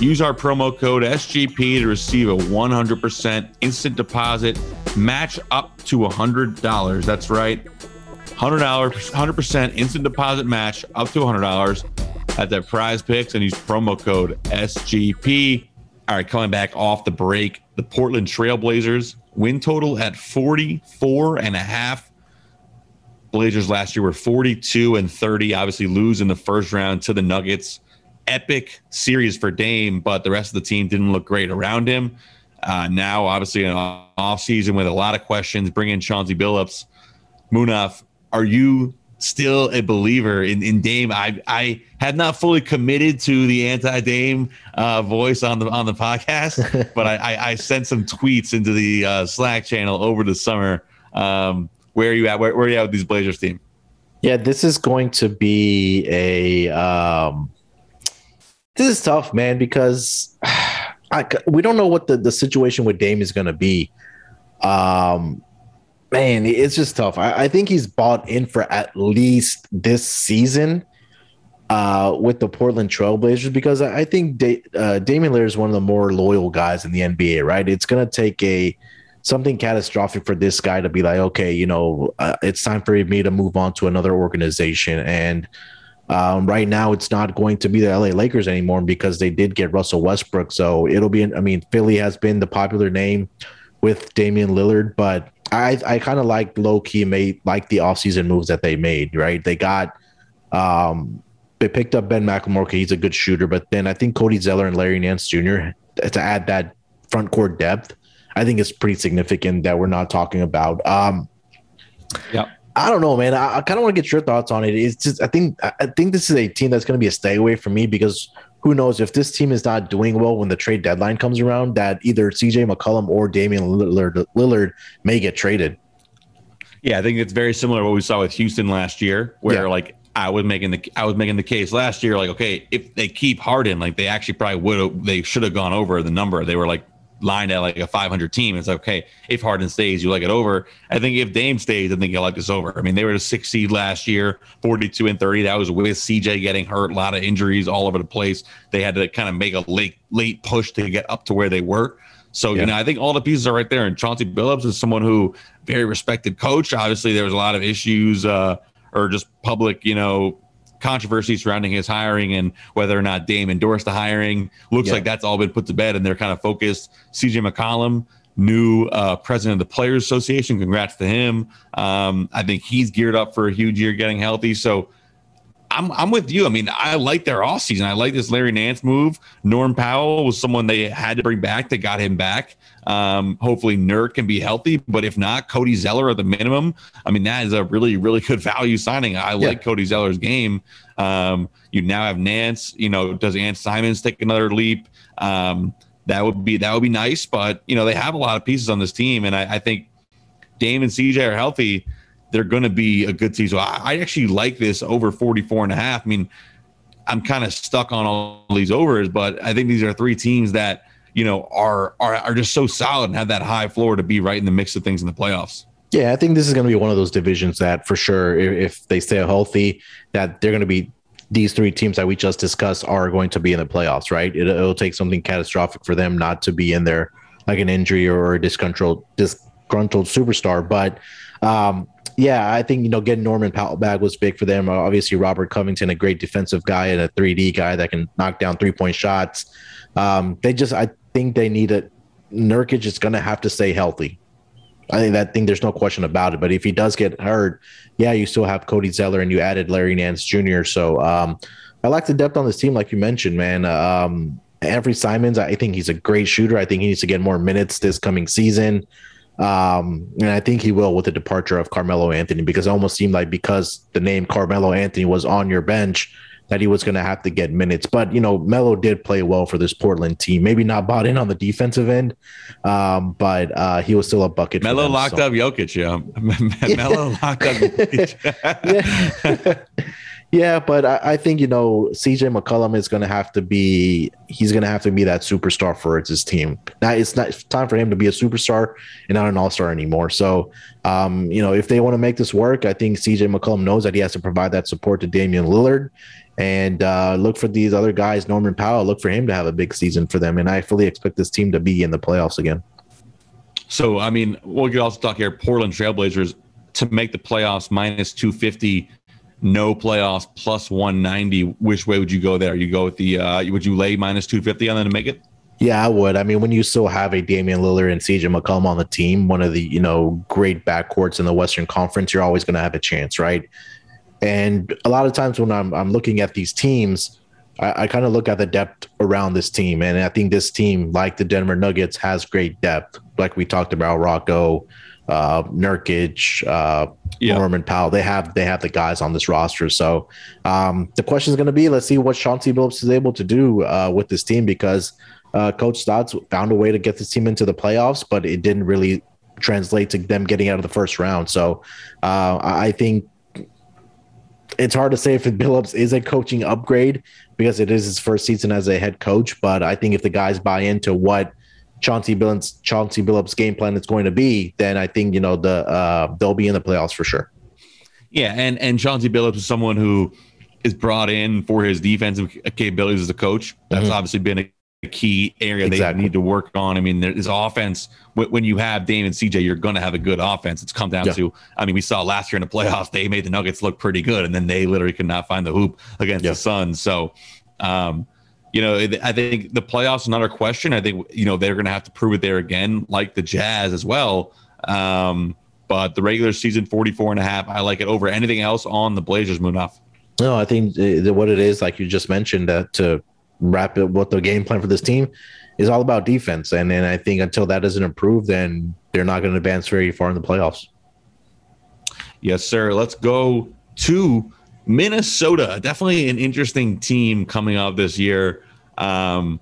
Use our promo code SGP to receive a 100% instant deposit match up to $100. That's right. $100, 100% instant deposit match up to $100 at that PrizePicks and use promo code SGP. All right, coming back off the break, the Portland Trailblazers win total at 44 and a half. Blazers last year were 42 and 30, obviously lose in the first round to the Nuggets epic series for Dame, but the rest of the team didn't look great around him. Uh, now, obviously, an off season with a lot of questions, bring in Chauncey Billups. Munaf, are you still a believer in, in Dame? I I have not fully committed to the anti Dame uh, voice on the on the podcast, but I, I, I, sent some tweets into the uh, Slack channel over the summer. Um, where are you at? Where, where, are you at with these Blazers team? Yeah, this is going to be a um, this is tough, man, because I, we don't know what the, the situation with Dame is going to be. Um, man, it's just tough. I, I, think he's bought in for at least this season uh, with the Portland Trailblazers because I, I think da- uh, Damian Lillard is one of the more loyal guys in the NBA, right? It's going to take a something catastrophic for this guy to be like, okay, you know, uh, it's time for me to move on to another organization and – um, right now, it's not going to be the LA Lakers anymore because they did get Russell Westbrook. So it'll be, I mean, Philly has been the popular name with Damian Lillard, but I, I kind of like low key made like the offseason moves that they made, right? They got, um, they picked up Ben McLemore. He's a good shooter, but then I think Cody Zeller and Larry Nance Jr. to add that front court depth, I think it's pretty significant that we're not talking about. Um, yeah. I don't know, man. I, I kind of want to get your thoughts on it. It's just I think I think this is a team that's going to be a stay away for me because who knows if this team is not doing well when the trade deadline comes around, that either CJ McCollum or Damian Lillard, Lillard may get traded. Yeah, I think it's very similar to what we saw with Houston last year, where yeah. like I was making the I was making the case last year, like okay, if they keep Harden, like they actually probably would have they should have gone over the number. They were like lined at like a 500 team. It's like, okay, if Harden stays, you like it over. I think if Dame stays, I think you like this over. I mean, they were a six seed last year, 42 and 30. That was with CJ getting hurt, a lot of injuries all over the place. They had to kind of make a late, late push to get up to where they were. So, yeah. you know, I think all the pieces are right there. And Chauncey Billups is someone who very respected coach. Obviously, there was a lot of issues uh, or just public, you know, controversy surrounding his hiring and whether or not Dame endorsed the hiring. Looks yeah. like that's all been put to bed and they're kind of focused. CJ McCollum, new uh, president of the Players Association. Congrats to him. Um, I think he's geared up for a huge year getting healthy. So I'm, I'm with you. I mean, I like their off season. I like this Larry Nance move. Norm Powell was someone they had to bring back. They got him back. Um, hopefully, Nurk can be healthy, but if not, Cody Zeller at the minimum. I mean, that is a really, really good value signing. I yeah. like Cody Zeller's game. Um, you now have Nance. You know, does Ant Simons take another leap? Um, that would be that would be nice, but you know they have a lot of pieces on this team, and I, I think Dame and CJ are healthy they're going to be a good season. I, I, actually like this over 44 and a half. I mean, I'm kind of stuck on all these overs, but I think these are three teams that, you know, are, are, are just so solid and have that high floor to be right in the mix of things in the playoffs. Yeah, I think this is going to be one of those divisions that for sure, if, if they stay healthy, that they're going to be these three teams that we just discussed are going to be in the playoffs, right? It, will take something catastrophic for them not to be in there, like an injury or a disgruntled disgruntled superstar. But um, yeah, I think you know getting Norman Powell back was big for them. Obviously, Robert Covington, a great defensive guy and a 3D guy that can knock down three point shots. Um, they just, I think they need a Nurkic is going to have to stay healthy. I think that thing there's no question about it. But if he does get hurt, yeah, you still have Cody Zeller and you added Larry Nance Jr. So um, I like the depth on this team, like you mentioned, man. Um, Anfernee Simons, I think he's a great shooter. I think he needs to get more minutes this coming season. Um, and I think he will with the departure of Carmelo Anthony because it almost seemed like because the name Carmelo Anthony was on your bench, that he was going to have to get minutes. But you know, Melo did play well for this Portland team. Maybe not bought in on the defensive end, um, but uh, he was still a bucket. Melo them, locked so. up Jokic. Yeah, Melo locked up. yeah. Yeah, but I, I, think you know CJ McCollum is going to have to be he's going to have to be that superstar for his team. Now it's not time for him to be a superstar and not an all star anymore. So, um, you know, if they want to make this work, I think CJ McCollum knows that he has to provide that support to Damian Lillard and uh, look for these other guys. Norman Powell, look for him to have a big season for them, and I fully expect this team to be in the playoffs again. So, I mean, we could also talk here. Portland Trailblazers to make the playoffs minus two fifty no playoffs plus 190 which way would you go there you go with the uh would you lay minus 250 on them to make it yeah, I would. I mean, when you still have a Damian Lillard and CJ McCollum on the team, one of the you know great backcourts in the Western Conference, you're always going to have a chance, right? And a lot of times when I'm I'm looking at these teams, I, I kind of look at the depth around this team, and I think this team, like the Denver Nuggets, has great depth. Like we talked about, Rocco, uh, Nurkic, uh, yeah. Norman Powell. They have they have the guys on this roster. So um, the question is going to be, let's see what Chauncey Billups is able to do uh, with this team because uh, Coach Stotts found a way to get this team into the playoffs, but it didn't really translate to them getting out of the first round. So uh, I think it's hard to say if Billups is a coaching upgrade because it is his first season as a head coach. But I think if the guys buy into what Chauncey Billups Chauncey Billups game plan is going to be, then I think you know the uh, they'll be in the playoffs for sure. Yeah, and and Chauncey Billups is someone who is brought in for his defensive capabilities as a coach. That's mm-hmm. obviously been a key area exactly. they need to work on. I mean, there's offense. When you have Dame and CJ, you're going to have a good offense. It's come down yeah. to, I mean, we saw last year in the playoffs, they made the Nuggets look pretty good, and then they literally could not find the hoop against yeah. the Suns. So, um, you know, I think the playoffs is another question. I think, you know, they're going to have to prove it there again, like the Jazz as well. Um, but the regular season 44 and a half, I like it over anything else on the Blazers Munaf. No, I think what it is, like you just mentioned, that to wrap it, what the game plan for this team is all about defense. And then I think until that doesn't improve, then they're not going to advance very far in the playoffs. Yes, sir. Let's go to Minnesota, definitely an interesting team coming up this year. Um,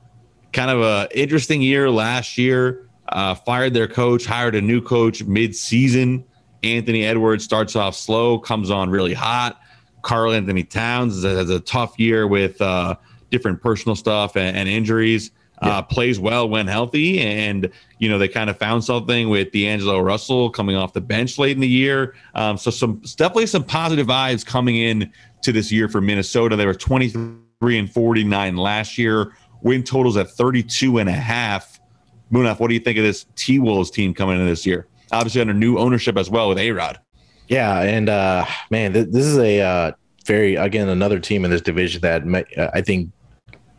kind of a interesting year last year. Uh, fired their coach, hired a new coach mid-season. Anthony Edwards starts off slow, comes on really hot. Karl-Anthony Towns has a tough year with uh, different personal stuff and, and injuries. Yeah. Uh, plays well when healthy, and you know they kind of found something with D'Angelo Russell coming off the bench late in the year. Um, so some definitely some positive vibes coming in to this year for Minnesota. They were 23 and 49 last year. Win totals at 32 and a half. Munaf, what do you think of this T Wolves team coming in this year? Obviously under new ownership as well with A Rod. Yeah, and uh, man, th- this is a uh, very again another team in this division that may, uh, I think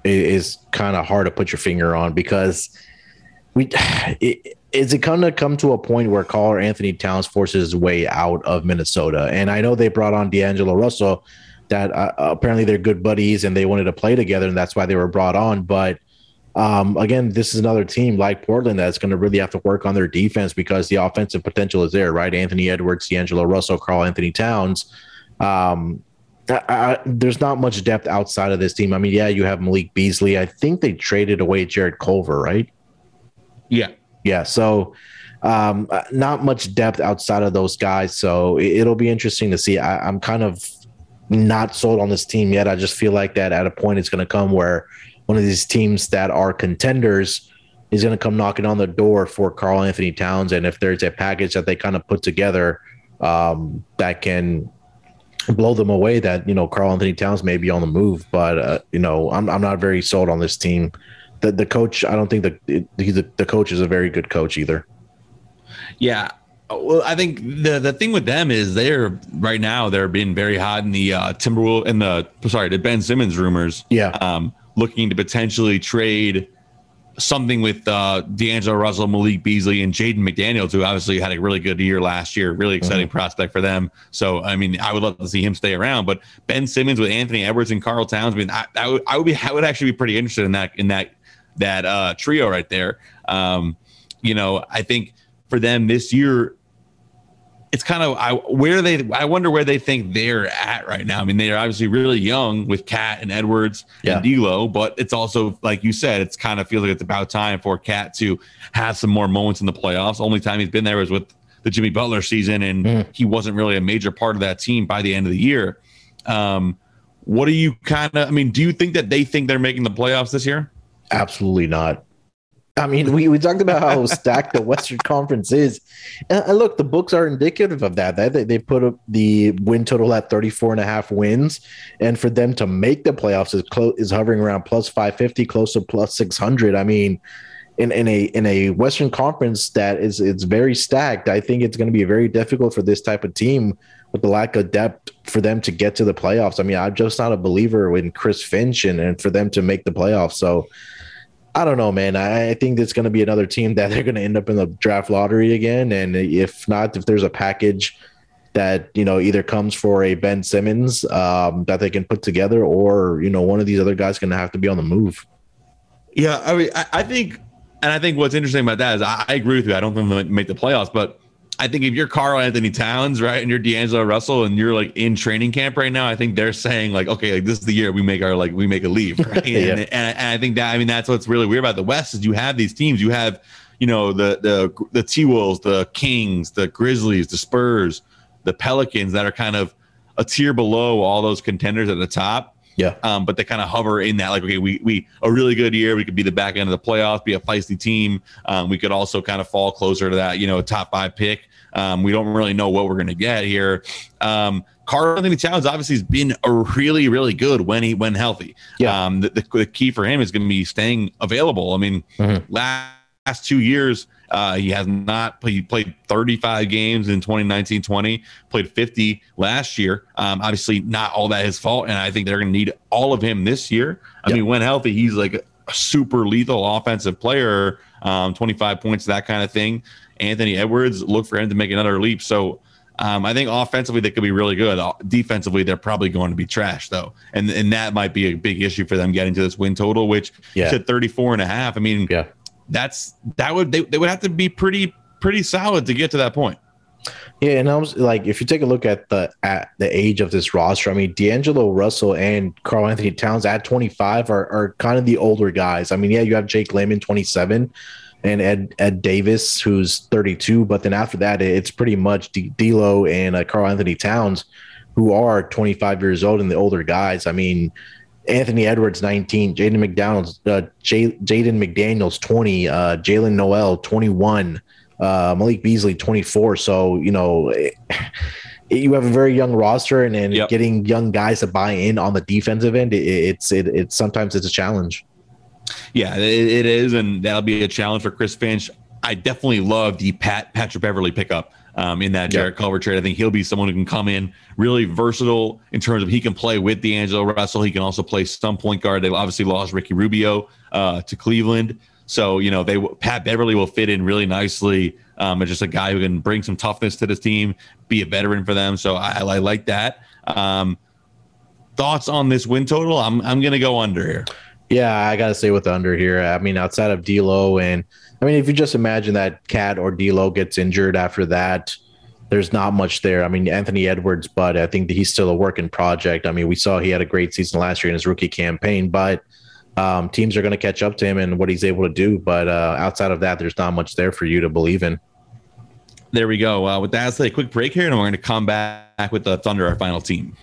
is kind of hard to put your finger on because we it, is it going to come to a point where Karl-Anthony Towns forces his way out of Minnesota? And I know they brought on D'Angelo Russell, that uh, apparently they're good buddies and they wanted to play together, and that's why they were brought on. But um, again, this is another team like Portland that's going to really have to work on their defense because the offensive potential is there, right? Anthony Edwards, D'Angelo Russell, Karl-Anthony Towns. Um, I, I, there's not much depth outside of this team. I mean, yeah, you have Malik Beasley. I think they traded away Jarrett Culver, right? Yeah. Yeah. So, um, uh, not much depth outside of those guys. So it, will be interesting to see. I, I'm kind of not sold on this team yet. I just feel like that at a point it's going to come where one of these teams that are contenders is going to come knocking on the door for Karl-Anthony Towns. And if there's a package that they kind of put together um, that can blow them away that you know Karl-Anthony Towns may be on the move, but uh, you know I'm I'm not very sold on this team. The the coach I don't think the the, the coach is a very good coach either. Yeah, well, I think the the thing with them is they're right now they're being very hot in the uh, Timberwolves in the sorry the Ben Simmons rumors. Yeah, um, looking to potentially trade something with uh, D'Angelo Russell, Malik Beasley, and Jaden McDaniels, who obviously had a really good year last year. Really exciting mm-hmm. prospect for them. So, I mean, I would love to see him stay around. But Ben Simmons with Anthony Edwards and Karl Towns, I mean, I, I, would, I would be, I would actually be pretty interested in that in that that uh, trio right there. Um, you know, I think for them this year, it's kind of I where they I wonder where they think they're at right now. I mean, they're obviously really young with KAT and Edwards yeah. and D'Lo, but it's also like you said, it's kind of feels like it's about time for KAT to have some more moments in the playoffs. Only time he's been there was with the Jimmy Butler season, and mm. he wasn't really a major part of that team by the end of the year. Um, what do you kind of? I mean, do you think that they think they're making the playoffs this year? Absolutely not. I mean, we, we talked about how stacked the Western Conference is. And look, the books are indicative of that. They, they put up the win total at 34 and a half wins. And for them to make the playoffs is close is hovering around plus 550, close to plus 600. I mean, in, in a in a Western Conference that is it's very stacked, I think it's going to be very difficult for this type of team with the lack of depth for them to get to the playoffs. I mean, I'm just not a believer in Chris Finch and, and for them to make the playoffs. So I don't know, man. I, think it's going to be another team that they're going to end up in the draft lottery again. And if not, if there's a package that you know either comes for a Ben Simmons um, that they can put together, or you know one of these other guys going to have to be on the move. Yeah, I mean, I, I think, and I think what's interesting about that is I, I agree with you. I don't think they'll make the playoffs, but I think if you're Karl-Anthony Towns, right, and you're D'Angelo Russell, and you're like in training camp right now, I think they're saying like, okay, like this is the year we make our like we make a leave, right? yeah. and, and, and, I think that I mean that's what's really weird about the West is you have these teams, you have you know the the the T Wolves, the Kings, the Grizzlies, the Spurs, the Pelicans that are kind of a tier below all those contenders at the top. Yeah. Um, but they kind of hover in that, like, okay, we we a really good year. We could be the back end of the playoffs, be a feisty team. Um, we could also kind of fall closer to that, you know, a top five pick. Um, we don't really know what we're going to get here. Um, Karl-Anthony Towns obviously has been a really, really good when he when healthy. Yeah. Um, the, the, the key for him is going to be staying available. I mean, mm-hmm. last, last two years, uh, he has not played, he played 35 games in 2019 20, played 50 last year. Um, obviously, not all that his fault. And I think they're going to need all of him this year. I yep. mean, when healthy, he's like a super lethal offensive player, um, 25 points, that kind of thing. Anthony Edwards, look for him to make another leap. So um, I think offensively they could be really good. Defensively, they're probably going to be trash though, and and that might be a big issue for them getting to this win total, which yeah. said 34 and a half. I mean, yeah, that's that would they, they would have to be pretty pretty solid to get to that point. Yeah, and I was like, if you take a look at the at the age of this roster, I mean, D'Angelo Russell and Karl-Anthony Towns at 25 are, are kind of the older guys. I mean, yeah, you have Jake Layman 27, and Ed Ed Davis, who's 32. But then after that, it's pretty much D'Lo and uh, Karl-Anthony Towns, who are 25 years old and the older guys. I mean, Anthony Edwards 19, Jaden McDonald's, uh, J- Jaden McDaniels 20, uh, Jaylen Nowell 21, uh, Malik Beasley 24. So you know. It, you have a very young roster, and, and yep. getting young guys to buy in on the defensive end, it, it's it, it's sometimes it's a challenge. Yeah, it, it is, and that'll be a challenge for Chris Finch. I definitely love the Pat Patrick Beverley pickup um, in that Jarrett Culver trade. I think he'll be someone who can come in really versatile in terms of he can play with D'Angelo Russell. He can also play some point guard. They obviously lost Ricky Rubio uh, to Cleveland, so you know they Pat Beverley will fit in really nicely. Um, as just a guy who can bring some toughness to this team, be a veteran for them. So I, I like that. Um, thoughts on this win total? I'm I'm gonna go under here. Yeah, I got to stay with under here. I mean, outside of D'Lo, and I mean, if you just imagine that KAT or D'Lo gets injured after that, there's not much there. I mean, Anthony Edwards, but I think that he's still a working project. I mean, we saw he had a great season last year in his rookie campaign, but um, teams are going to catch up to him and what he's able to do. But uh, outside of that, there's not much there for you to believe in. There we go. Uh, with that, let's take a quick break here, and we're going to come back with the Thunder, our final team.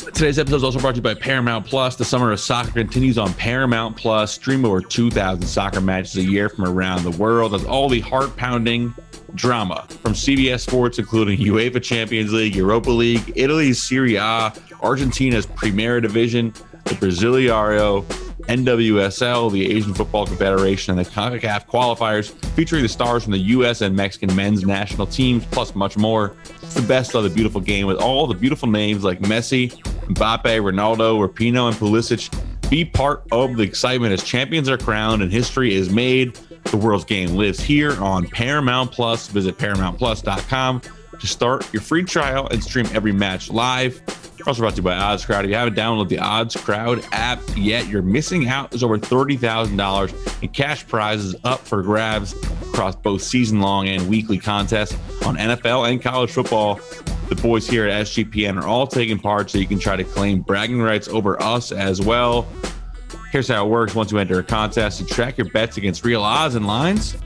Today's episode is also brought to you by Paramount Plus. The summer of soccer continues on Paramount Plus. Stream over 2,000 soccer matches a year from around the world That's all the heart pounding drama from CBS Sports, including UEFA Champions League, Europa League, Italy's Serie A, Argentina's Primera Division, the Brasileirao, NWSL, the Asian Football Confederation, and the CONCACAF qualifiers, featuring the stars from the U.S. and Mexican men's national teams, plus much more. It's the best of the beautiful game with all the beautiful names like Messi, Mbappe, Ronaldo, Rapinoe, and Pulisic. Be part of the excitement as champions are crowned and history is made. The world's game lives here on Paramount Plus. Visit ParamountPlus.com to start your free trial and stream every match live. Also brought to you by Odds Crowd. If you haven't downloaded the Odds Crowd app yet, you're missing out. There's over $30,000 in cash prizes up for grabs across both season long and weekly contests on NFL and college football. The boys here at SGPN are all taking part, so you can try to claim bragging rights over us as well. Here's how it works once you enter a contest you track your bets against real odds and lines,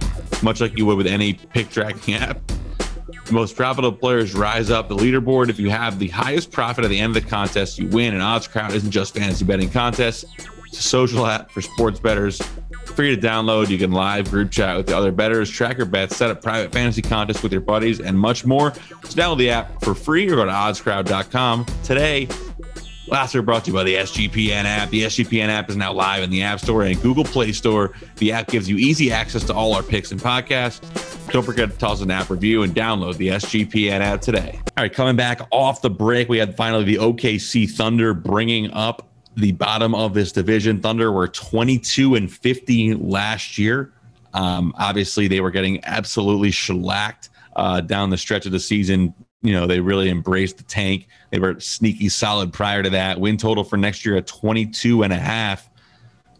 much like you would with any pick tracking app. The most profitable players rise up the leaderboard. If you have the highest profit at the end of the contest, you win. And Odds Crowd isn't just fantasy betting contest; it's a social app for sports bettors. Free to download. You can live group chat with the other bettors, track your bets, set up private fantasy contests with your buddies, and much more. So download the app for free or go to oddscrowd.com today. Last year brought to you by the SGPN app. The SGPN app is now live in the App Store and Google Play Store. The app gives you easy access to all our picks and podcasts. Don't forget to toss an app review and download the SGPN app today. All right, coming back off the break, we had finally the OKC Thunder bringing up the bottom of this division. Thunder were 22 and 50 last year. Um, obviously, they were getting absolutely shellacked uh, down the stretch of the season you know, they really embraced the tank. They were sneaky solid prior to that. Win total for next year at 22 and a half.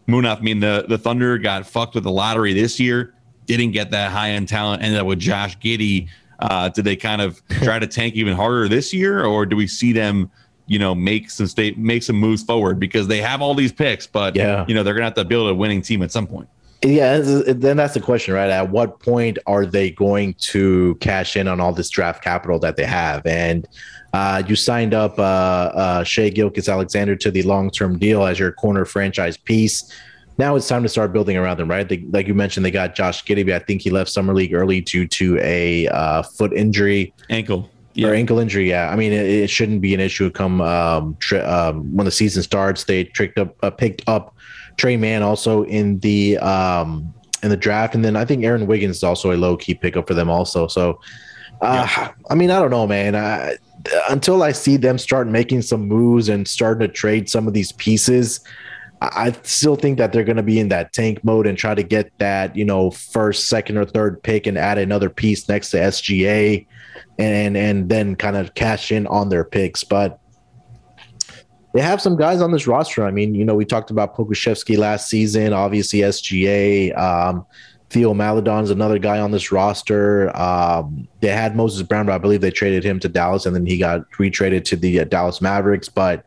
Munaf, I mean, the, the Thunder got fucked with the lottery this year, didn't get that high end talent, ended up with Josh Giddey. Uh, did they kind of try to tank even harder this year, or do we see them, you know, make some state make some moves forward because they have all these picks, but yeah, you know, they're gonna have to build a winning team at some point. Yeah, then that's the question, right? At what point are they going to cash in on all this draft capital that they have? And uh, you signed up uh, uh, Shai Gilgeous-Alexander to the long term deal as your corner franchise piece. Now it's time to start building around them, right? They, like you mentioned, they got Josh Giddey. I think he left summer league early due to a uh, foot injury, ankle, yeah. or ankle injury. Yeah, I mean it, it shouldn't be an issue come um, tri- um, when the season starts. They tricked up, uh, picked up Tre Mann also in the um, in the draft, and then I think Aaron Wiggins is also a low key pickup for them also. So, uh, yeah. I mean, I don't know, man. I, until I see them start making some moves and starting to trade some of these pieces, I still think that they're going to be in that tank mode and try to get that, you know, first, second, or third pick and add another piece next to SGA and and then kind of cash in on their picks. But they have some guys on this roster. I mean, you know, we talked about Pokusevski last season, obviously SGA. Um, Theo Maledon's another guy on this roster. Um, they had Moses Brown, but I believe they traded him to Dallas, and then he got retraded to the uh, Dallas Mavericks. But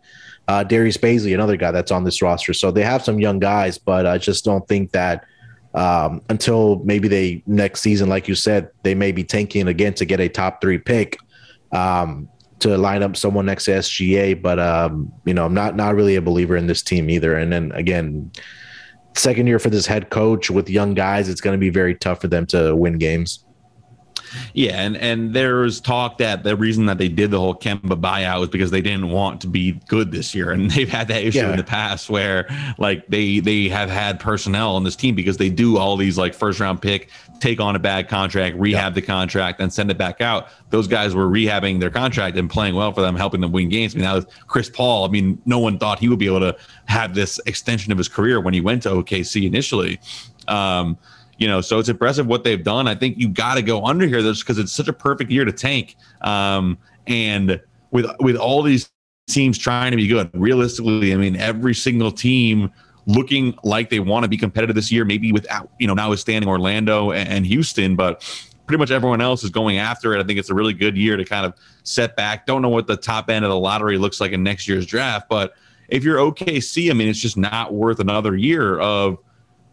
uh, Darius Bazley, another guy that's on this roster. So they have some young guys, but I just don't think that um, until maybe they next season, like you said, they may be tanking again to get a top three pick. Um, to line up someone next to SGA, but um, you know, I'm not not really a believer in this team either. And then again, second year for this head coach with young guys, it's going to be very tough for them to win games. Yeah, and and there's talk that the reason that they did the whole Kemba buyout was because they didn't want to be good this year, and they've had that issue yeah. in the past where like they they have had personnel on this team because they do all these like first round pick, take on a bad contract, rehab yeah. the contract, and send it back out. Those guys were rehabbing their contract and playing well for them, helping them win games. I mean, now with Chris Paul, I mean, no one thought he would be able to have this extension of his career when he went to OKC initially. Um, you know, so it's impressive what they've done. I think you got to go under here just because it's such a perfect year to tank. Um, and with with all these teams trying to be good, realistically, I mean, every single team looking like they want to be competitive this year, maybe without, you know, notwithstanding Orlando and Houston, but pretty much everyone else is going after it. I think it's a really good year to kind of set back. Don't know what the top end of the lottery looks like in next year's draft, but if you're OKC, I mean, it's just not worth another year of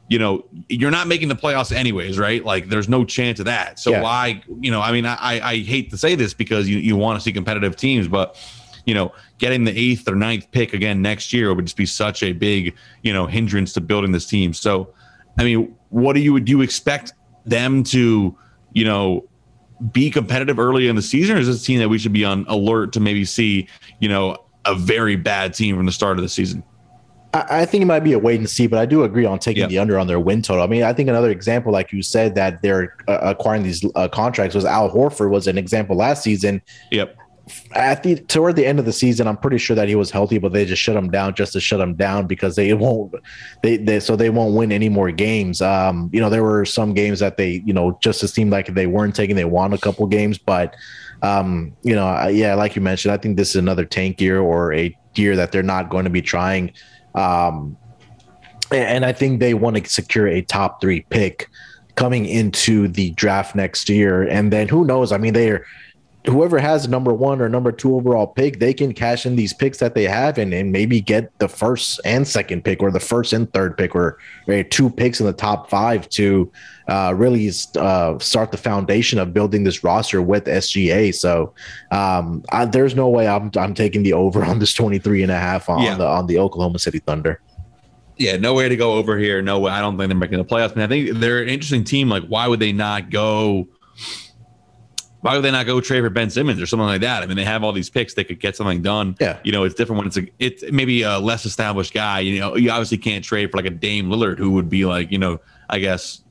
you know, you're not making the playoffs anyways, right? Like there's no chance of that. So yeah. why, you know, I mean, I, I hate to say this because you, you want to see competitive teams, but you know, getting the eighth or ninth pick again next year would just be such a big, you know, hindrance to building this team. So, I mean, what do you do you expect them to, you know, be competitive early in the season, or is this a team that we should be on alert to maybe see, you know, a very bad team from the start of the season? I think it might be a wait and see, but I do agree on taking yep. the under on their win total. I mean, I think another example, like you said, that they're uh, acquiring these uh, contracts was Al Horford was an example last season. Yep. At the toward the end of the season, I'm pretty sure that he was healthy, but they just shut him down just to shut him down because they won't they, they so they won't win any more games. Um, you know, there were some games that they you know just it seemed like they weren't taking. They won a couple games, but um, you know, yeah, like you mentioned, I think this is another tank year or a year that they're not going to be trying um, and I think they want to secure a top three pick coming into the draft next year. And then who knows? I mean, they're whoever has number one or number two overall pick, they can cash in these picks that they have and, and maybe get the first and second pick or the first and third pick or, or two picks in the top five to uh, really uh, start the foundation of building this roster with SGA. So um, I, there's no way I'm, I'm taking the over on this 23 and a half on yeah. the on the Oklahoma City Thunder. Yeah, no way to go over here. No way. I don't think they're making the playoffs. I, mean, I think they're an interesting team. Like, why would they not go? Why would they not go trade for Ben Simmons or something like that? I mean, they have all these picks; they could get something done. Yeah, you know, it's different when it's a it's maybe a less established guy. You know, you obviously can't trade for like a Dame Lillard who would be like, you know, I guess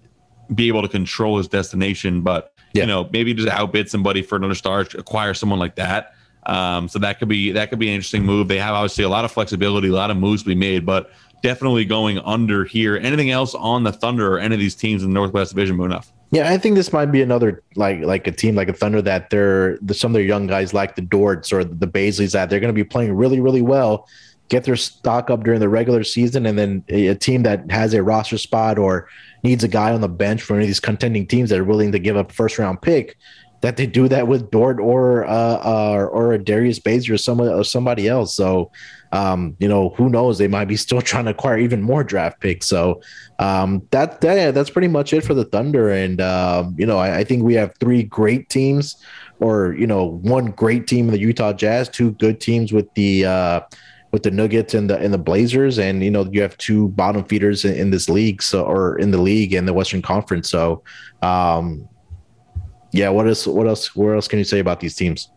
be able to control his destination, but yeah. you know, maybe just outbid somebody for another star, acquire someone like that. Um, so that could be that could be an interesting move. They have obviously a lot of flexibility, a lot of moves to be made, but definitely going under here. Anything else on the Thunder or any of these teams in the Northwest Division, enough? Yeah, I think this might be another like like a team like a Thunder that they're the, some of their young guys like the Dorts or the Bazleys that they're going to be playing really really well, get their stock up during the regular season, and then a, a, team that has a roster spot or needs a guy on the bench for any of these contending teams that are willing to give up first round pick, that they do that with Dort or uh, uh or a Darius Bazley or somebody or somebody else. So um, you know, who knows? They might be still trying to acquire even more draft picks. So um, that, that that's pretty much it for the Thunder. And um, you know, I, I, think we have three great teams, or you know, one great team in the Utah Jazz, two good teams with the uh, with the Nuggets and the and the Blazers, and you know, you have two bottom feeders in, in this league, so or in the league in the Western Conference. So, um, yeah, what else? What else? What else can you say about these teams?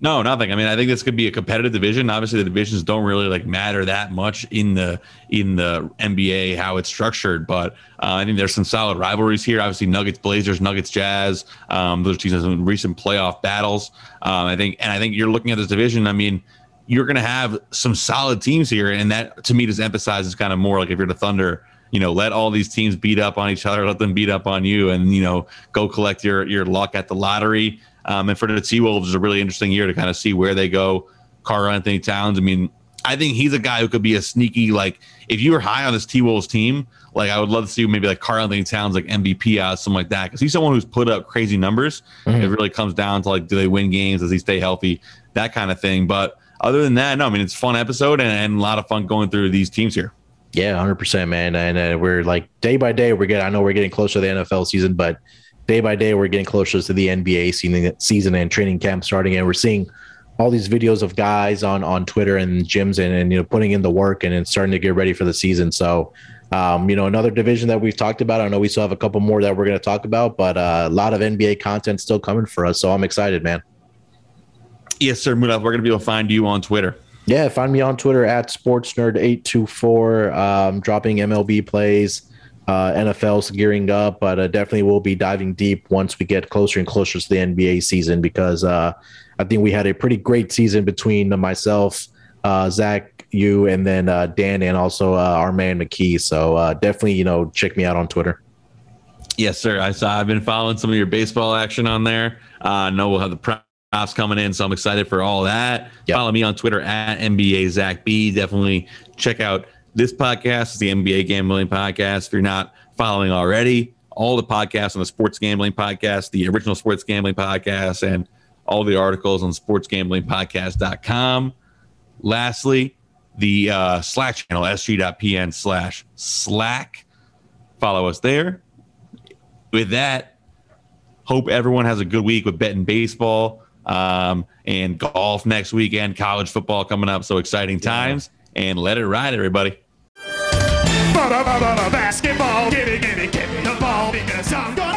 No, nothing. I mean, I think this could be a competitive division. Obviously, the divisions don't really like matter that much in the in the NBA how it's structured, but uh, I think there's some solid rivalries here. Obviously, Nuggets, Blazers, Nuggets, Jazz. Um, those teams have some recent playoff battles. Um, I think, and I think you're looking at this division. I mean, you're going to have some solid teams here, and that to me just emphasizes kind of more like if you're the Thunder you know, let all these teams beat up on each other, let them beat up on you, and you know, go collect your your luck at the lottery. Um, and for the T Wolves, is a really interesting year to kind of see where they go. Karl-Anthony Towns. I mean, I think he's a guy who could be a sneaky like. If you were high on this T Wolves team, like I would love to see maybe like Karl-Anthony Towns like MVP out something like that because he's someone who's put up crazy numbers. Mm-hmm. It really comes down to like, do they win games? Does he stay healthy? That kind of thing. But other than that, no. I mean, it's a fun episode and, and a lot of fun going through these teams here. Yeah, hundred percent, man. And uh, we're like day by day, we're getting. I know we're getting closer to the NFL season, but day by day, we're getting closer to the NBA season, season and training camp starting, and we're seeing all these videos of guys on on Twitter and gyms and, and you know putting in the work and, and starting to get ready for the season. So, um, you know, another division that we've talked about. I know we still have a couple more that we're going to talk about, but uh, a lot of NBA content still coming for us. So I'm excited, man. Yes, sir. Munaf, we're going to be able to find you on Twitter. Yeah, find me on Twitter at sportsnerd824, um, dropping MLB plays. Uh, NFL's gearing up, but uh, definitely we'll be diving deep once we get closer and closer to the NBA season because uh, I think we had a pretty great season between myself, uh, Zach, you, and then uh, Dan, and also uh, our man McKee. So definitely, you know, check me out on Twitter. Yes, sir. I saw. I've been following some of your baseball action on there. I know we'll have the playoffs coming in, so I'm excited for all that. Yep. Follow me on Twitter at NBA Zach B. Definitely check out this podcast, is the NBA Gambling Podcast. If you're not following already, all the podcasts on the Sports Gambling Podcast, the original Sports Gambling Podcast, and all the articles on sportsgamblingpodcast.com. Lastly, the uh, Slack channel, sg.pn slash slack. Follow us there. With that, hope everyone has a good week with betting baseball um, and golf next weekend, college football coming up. So exciting times. And let it ride, everybody. Basketball, give me, give me, give me the ball because I'm gonna